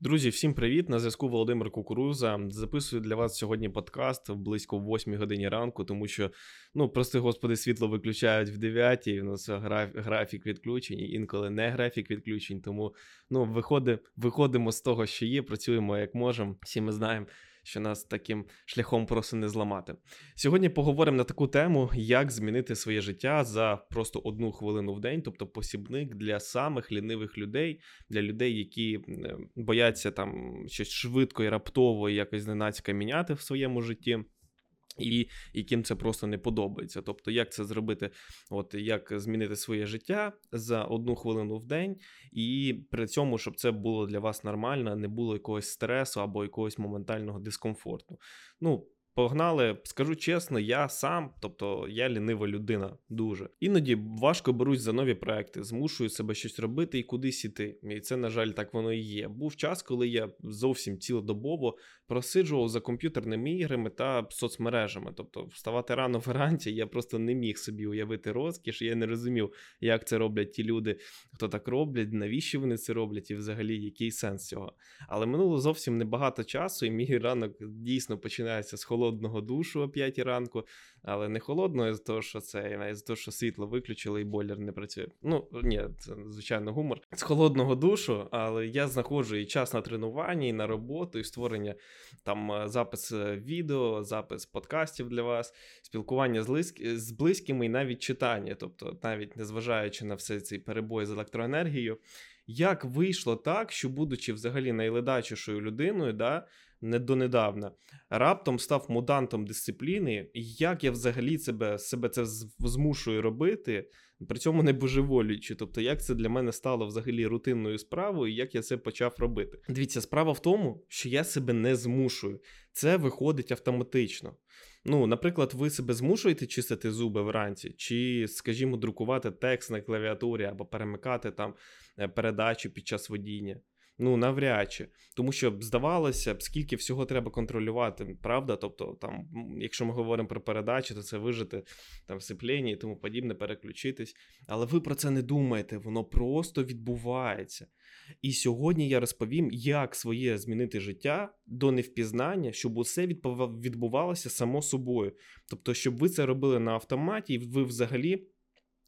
Друзі, всім привіт! На зв'язку Володимир Кукуруза. Записую для вас сьогодні подкаст близько в 8 годині ранку, тому що, ну, прости господи, світло виключають в 9, і в нас графік відключень, інколи не графік відключень. Тому ну, виходи, виходимо з того, що є, працюємо як можемо. Всі ми знаємо, що нас таким шляхом просто не зламати. Сьогодні поговоримо на таку тему, як змінити своє життя за просто одну хвилину в день, тобто посібник для самих лінивих людей, для людей, які бояться там щось швидко і раптово якось зненацька міняти в своєму житті. І яким це просто не подобається. Тобто, як це зробити, от як змінити своє життя за одну хвилину в день, і при цьому, щоб це було для вас нормально, не було якогось стресу або якогось моментального дискомфорту. Ну, Погнали, скажу чесно, я сам, тобто я лінива людина, дуже. Іноді важко берусь за нові проекти, змушую себе щось робити і кудись іти. І це, на жаль, так воно і є. Був час, коли я зовсім цілодобово просиджував за комп'ютерними іграми та соцмережами. Тобто, вставати рано вранці, я просто не міг собі уявити розкіш. Я не розумів, як це роблять ті люди, хто так роблять, навіщо вони це роблять, і взагалі який сенс цього. Але минуло зовсім небагато часу, і мій ранок дійсно починається з холодного холодного душу о 5 ранку, але не холодного, з того, що це, з того, що світло виключили і бойлер не працює. Ну, ні, це звичайно гумор. З холодного душу, але я знаходжу і час на тренування, і на роботу, і створення там е, запис е, відео, запис подкастів для вас, спілкування з, лиск... з близькими і навіть читання, тобто, навіть незважаючи на все цей перебой з електроенергією. Як вийшло так, що, будучи взагалі найледачішою людиною, да, не донедавна, раптом став мудантом дисципліни, і як я взагалі себе себе це змушую робити, при цьому не божеволюючи. Тобто, як це для мене стало взагалі рутинною справою, як я це почав робити? Дивіться, справа в тому, що я себе не змушую, це виходить автоматично. Ну, наприклад, ви себе змушуєте чистити зуби вранці, чи, скажімо, друкувати текст на клавіатурі або перемикати там е, передачі під час водіння. Ну, навряд чи. Тому що здавалося б, скільки всього треба контролювати, правда? Тобто, там, якщо ми говоримо про передачі, то це вижити там сцепління і тому подібне, переключитись. Але ви про це не думаєте, воно просто відбувається. І сьогодні я розповім, як своє змінити життя до невпізнання, щоб усе відбувалося само собою. Тобто, щоб ви це робили на автоматі, і ви взагалі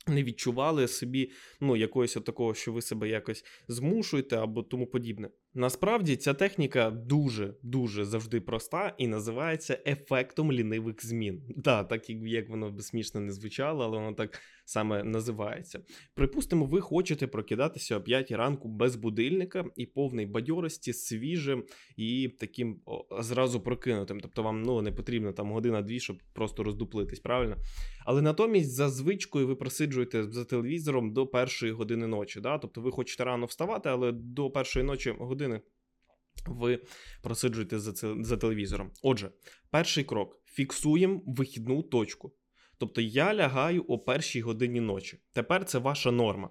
не відчували собі ну, якогось такого, що ви себе якось змушуєте або тому подібне. Насправді ця техніка дуже-дуже завжди проста і називається ефектом лінивих змін. Да, так як воно смішно не звучало, але воно так саме називається. Припустимо, ви хочете прокидатися о 5 ранку без будильника і повний бадьорості, свіжим і таким зразу прокинутим. Тобто вам ну, не потрібно там година-дві, щоб просто роздуплитись, правильно? Але натомість за звичкою ви просиджуєте за телевізором до першої години ночі. Да? Тобто ви хочете рано вставати, але до першої ночі години години ви просиджуєте за за телевізором. Отже, перший крок: фіксуємо вихідну точку. Тобто я лягаю о першій годині ночі. Тепер це ваша норма.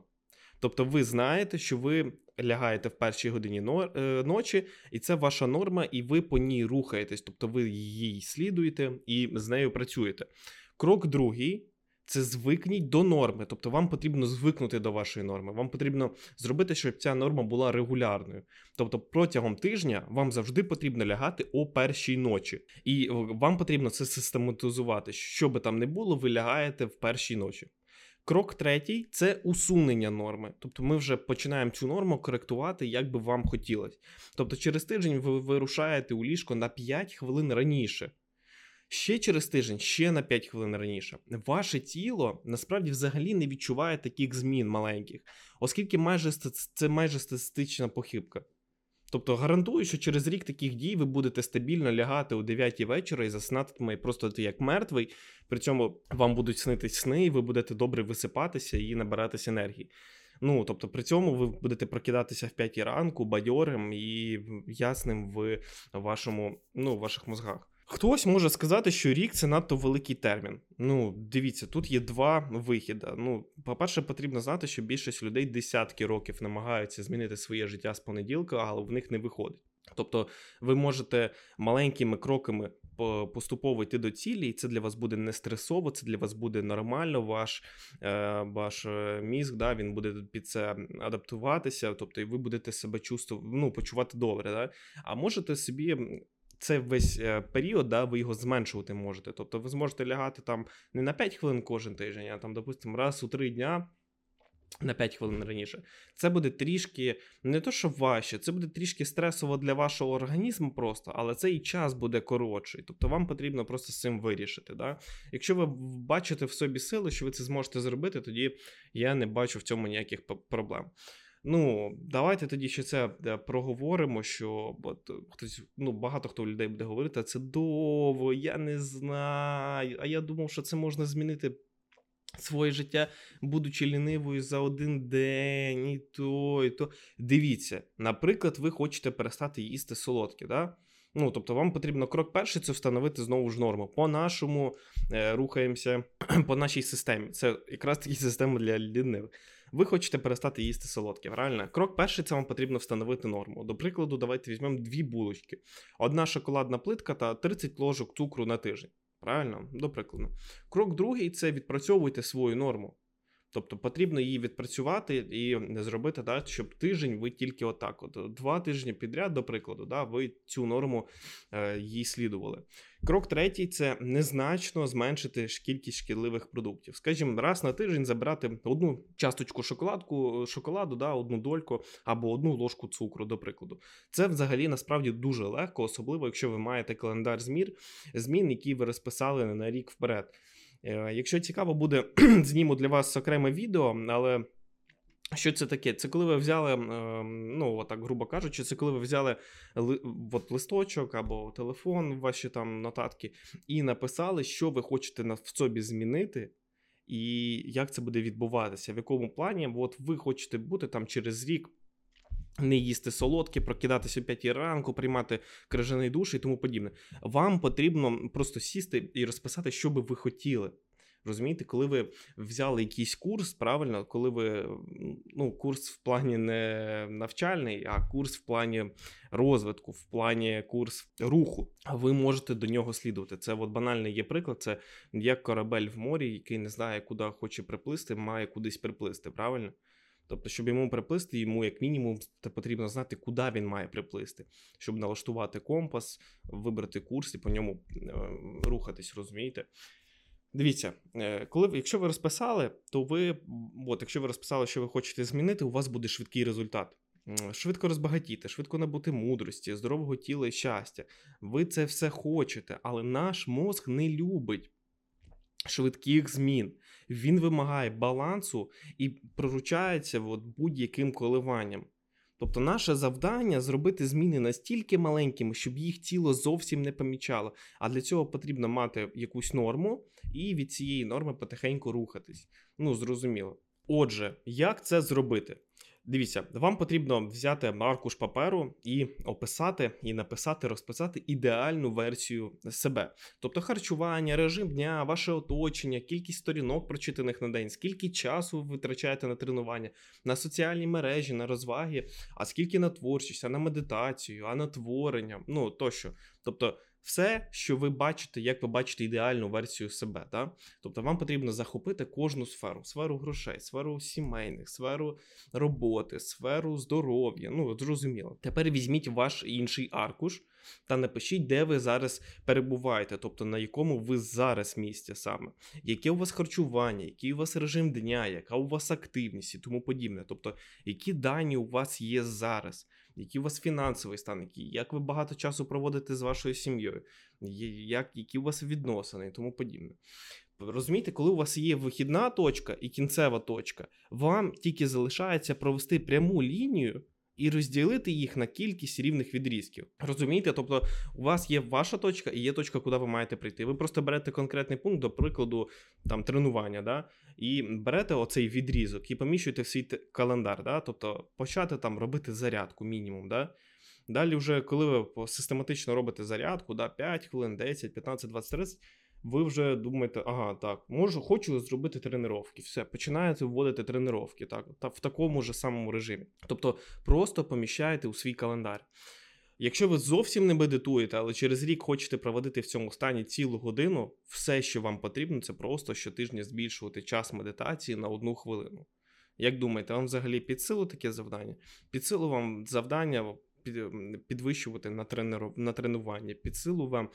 Тобто, ви знаєте, що ви лягаєте в першій годині е, ночі, і це ваша норма, і ви по ній рухаєтесь, тобто ви їй слідуєте і з нею працюєте. Крок другий це звикніть до норми. Тобто вам потрібно звикнути до вашої норми. Вам потрібно зробити, щоб ця норма була регулярною. Тобто, протягом тижня вам завжди потрібно лягати о першій ночі, і вам потрібно це систематизувати. Що би там не було, ви лягаєте в першій ночі. Крок третій це усунення норми. Тобто ми вже починаємо цю норму коректувати, як би вам хотілося. Тобто, через тиждень ви вирушаєте у ліжко на 5 хвилин раніше. Ще через тиждень, ще на 5 хвилин раніше, ваше тіло насправді взагалі не відчуває таких змін маленьких, оскільки майже це майже статистична похибка. Тобто гарантую, що через рік таких дій ви будете стабільно лягати о 9 вечора і заснатиме просто як мертвий. При цьому вам будуть снитись сни, і ви будете добре висипатися і набиратися енергії. Ну, тобто, при цьому ви будете прокидатися в 5 ранку бадьорим і ясним в вашому, ну, в ваших мозгах. Хтось може сказати, що рік це надто великий термін. Ну, дивіться, тут є два вихіди. Ну, по-перше, потрібно знати, що більшість людей десятки років намагаються змінити своє життя з понеділка, але в них не виходить. Тобто ви можете маленькими кроками поступово йти до цілі, і це для вас буде не стресово, це для вас буде нормально. Ваш е, ваш е, мізк да, він буде під це адаптуватися, тобто і ви будете себе чувствувати, ну, почувати добре. Да? А можете собі. Це весь е, період, да, ви його зменшувати можете. Тобто ви зможете лягати там не на 5 хвилин кожен тиждень, а там, допустимо, раз у 3 дня на 5 хвилин раніше. Це буде трішки не то, що важче, це буде трішки стресово для вашого організму просто, але цей час буде коротший. Тобто вам потрібно просто з цим вирішити. Да? Якщо ви бачите в собі сили, що ви це зможете зробити, тоді я не бачу в цьому ніяких проблем. Ну, давайте тоді ще це е, проговоримо. Що от, хтось, ну, багато хто людей буде говорити, це довго, я не знаю. А я думав, що це можна змінити своє життя, будучи лінивою за один день, і то, і то. Дивіться, наприклад, ви хочете перестати їсти солодке, да? Ну, тобто, вам потрібно крок перший це встановити знову ж норму. По нашому е, рухаємося по нашій системі. Це якраз таки система для лінивих. Ви хочете перестати їсти солодке, правильно? Крок перший це вам потрібно встановити норму. До прикладу, давайте візьмемо дві булочки: одна шоколадна плитка та 30 ложок цукру на тиждень. Правильно? До прикладу. Крок другий це відпрацьовуйте свою норму. Тобто потрібно її відпрацювати і зробити, да, щоб тиждень ви тільки отак. От два тижні підряд, до прикладу, да, ви цю норму е, їй слідували. Крок третій це незначно зменшити кількість шкідливих продуктів. Скажімо, раз на тиждень забирати одну часточку шоколадку, шоколаду, да, одну дольку або одну ложку цукру, до прикладу. Це взагалі насправді дуже легко, особливо якщо ви маєте календар змін, змін, які ви розписали на рік вперед. Е, якщо цікаво буде, зніму для вас окреме відео, але. Що це таке? Це коли ви взяли, ем, ну так грубо кажучи, це коли ви взяли от листочок або телефон, ваші там нотатки, і написали, що ви хочете в собі змінити, і як це буде відбуватися, в якому плані от ви хочете бути там через рік не їсти солодкі, прокидатися о 5 ранку, приймати крижаний душ і тому подібне. Вам потрібно просто сісти і розписати, що би ви хотіли. Розумієте, коли ви взяли якийсь курс, правильно, коли ви ну, курс в плані не навчальний, а курс в плані розвитку, в плані курс руху, ви можете до нього слідувати. Це от банальний є приклад. Це як корабель в морі, який не знає, куди хоче приплисти, має кудись приплисти. Правильно? Тобто, щоб йому приплисти, йому, як мінімум, потрібно знати, куди він має приплисти, щоб налаштувати компас, вибрати курс і по ньому е, рухатись, розумієте? Дивіться, е, коли якщо ви розписали, то ви, от, якщо ви розписали, що ви хочете змінити, у вас буде швидкий результат. Швидко розбагатіти, швидко набути мудрості, здорового тіла і щастя. Ви це все хочете, але наш мозг не любить швидких змін. Він вимагає балансу і проручається от будь-яким коливанням. Тобто, наше завдання зробити зміни настільки маленькими, щоб їх тіло зовсім не помічало. А для цього потрібно мати якусь норму і від цієї норми потихеньку рухатись. Ну, зрозуміло. Отже, як це зробити? Дивіться, вам потрібно взяти аркуш паперу і описати, і написати, розписати ідеальну версію себе. Тобто харчування, режим дня, ваше оточення, кількість сторінок, прочитаних на день, скільки часу ви витрачаєте на тренування, на соціальні мережі, на розваги, а скільки на творчість, а на медитацію, а на творення, ну тощо. Тобто все, що ви бачите, як ви бачите ідеальну версію себе. Да? Тобто вам потрібно захопити кожну сферу: сферу грошей, сферу сімейних, сферу роботи, сферу здоров'я. Ну, зрозуміло. Тепер візьміть ваш інший аркуш та напишіть, де ви зараз перебуваєте, тобто на якому ви зараз місці саме, яке у вас харчування, який у вас режим дня, яка у вас активність і тому подібне. Тобто, які дані у вас є зараз який у вас фінансовий стан, який, як ви багато часу проводите з вашою сім'єю, як, які у вас відносини і тому подібне. Розумієте, коли у вас є вихідна точка і кінцева точка, вам тільки залишається провести пряму лінію і розділити їх на кількість рівних відрізків. Розумієте? Тобто, у вас є ваша точка і є точка, куди ви маєте прийти. Ви просто берете конкретний пункт, до прикладу, там тренування, да, і берете оцей відрізок і поміщуєте в свій календар. Да? Тобто почати там робити зарядку мінімум. Да? Далі, вже коли ви систематично робите зарядку, да, 5 хвилин, 10, 15, 20, 30, ви вже думаєте, ага, так, можу, хочу зробити тренування. Все, починаєте вводити тренування так, та в такому ж самому режимі. Тобто просто поміщаєте у свій календар. Якщо ви зовсім не медитуєте, але через рік хочете проводити в цьому стані цілу годину, все, що вам потрібно, це просто щотижня збільшувати час медитації на одну хвилину. Як думаєте, вам взагалі під силу таке завдання? Під силу вам завдання підвищувати на тренеру, на тренування, під силу вам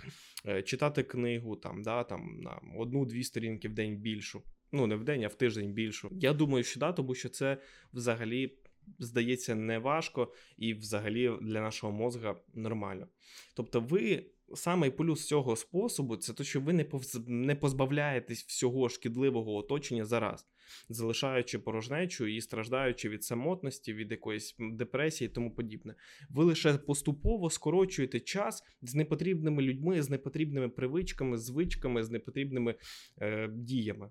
е, читати книгу там, да, там, на одну-дві сторінки в день більшу. Ну, не в день, а в тиждень більшу. Я думаю, що да, тому що це взагалі здається не важко і взагалі для нашого мозга нормально. Тобто, ви самий плюс цього способу це те, що ви не не позбавляєтесь всього шкідливого оточення зараз, залишаючи порожнечу і страждаючи від самотності, від якоїсь депресії і тому подібне. Ви лише поступово скорочуєте час з непотрібними людьми, з непотрібними привичками, звичками, з непотрібними е, діями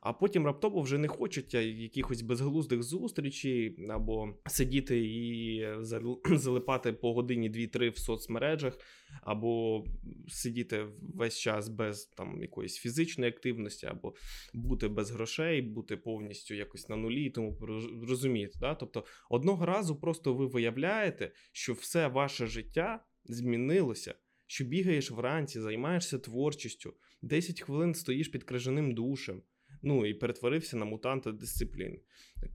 а потім раптово вже не хочуть якихось безглуздих зустрічей або сидіти і залипати по годині дві-три в соцмережах, або сидіти весь час без там якоїсь фізичної активності, або бути без грошей, бути повністю якось на нулі. Тому розумієте, да? тобто одного разу просто ви виявляєте, що все ваше життя змінилося. Що бігаєш вранці, займаєшся творчістю, 10 хвилин стоїш під крижаним душем, ну і перетворився на мутанта дисципліни.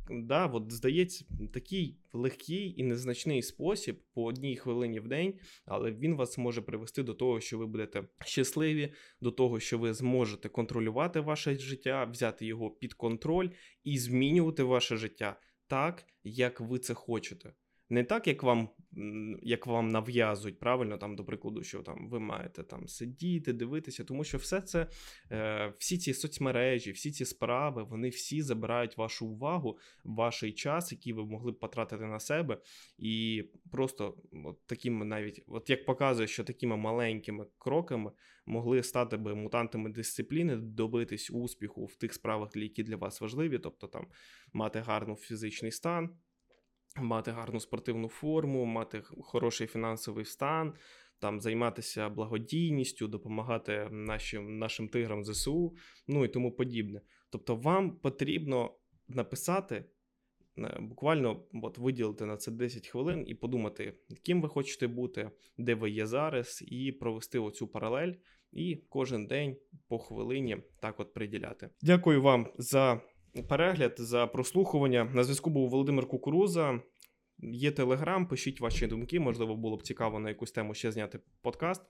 Да, от здається, такий легкий і незначний спосіб по одній хвилині в день, але він вас може привести до того, що ви будете щасливі, до того, що ви зможете контролювати ваше життя, взяти його під контроль і змінювати ваше життя так, як ви це хочете не так, як вам як вам нав'язують, правильно, там, до прикладу, що там ви маєте там сидіти, дивитися, тому що все це, е, всі ці соцмережі, всі ці справи, вони всі забирають вашу увагу, ваш час, який ви могли б потратити на себе, і просто от такими навіть, от як показує, що такими маленькими кроками могли стати би мутантами дисципліни, добитись успіху в тих справах, які для вас важливі, тобто там мати гарний фізичний стан мати гарну спортивну форму, мати хороший фінансовий стан, там займатися благодійністю, допомагати нашим нашим тиграм ЗСУ, ну і тому подібне. Тобто, вам потрібно написати. Е, буквально от виділити на це 10 хвилин і подумати, ким ви хочете бути, де ви є зараз, і провести оцю паралель, і кожен день по хвилині так от приділяти. Дякую вам за перегляд, за прослухування. На зв'язку був Володимир Кукуруза. Є телеграм, пишіть ваші думки, можливо, було б цікаво на якусь тему ще зняти подкаст,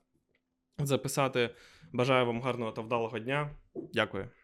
записати. Бажаю вам гарного та вдалого дня. Дякую.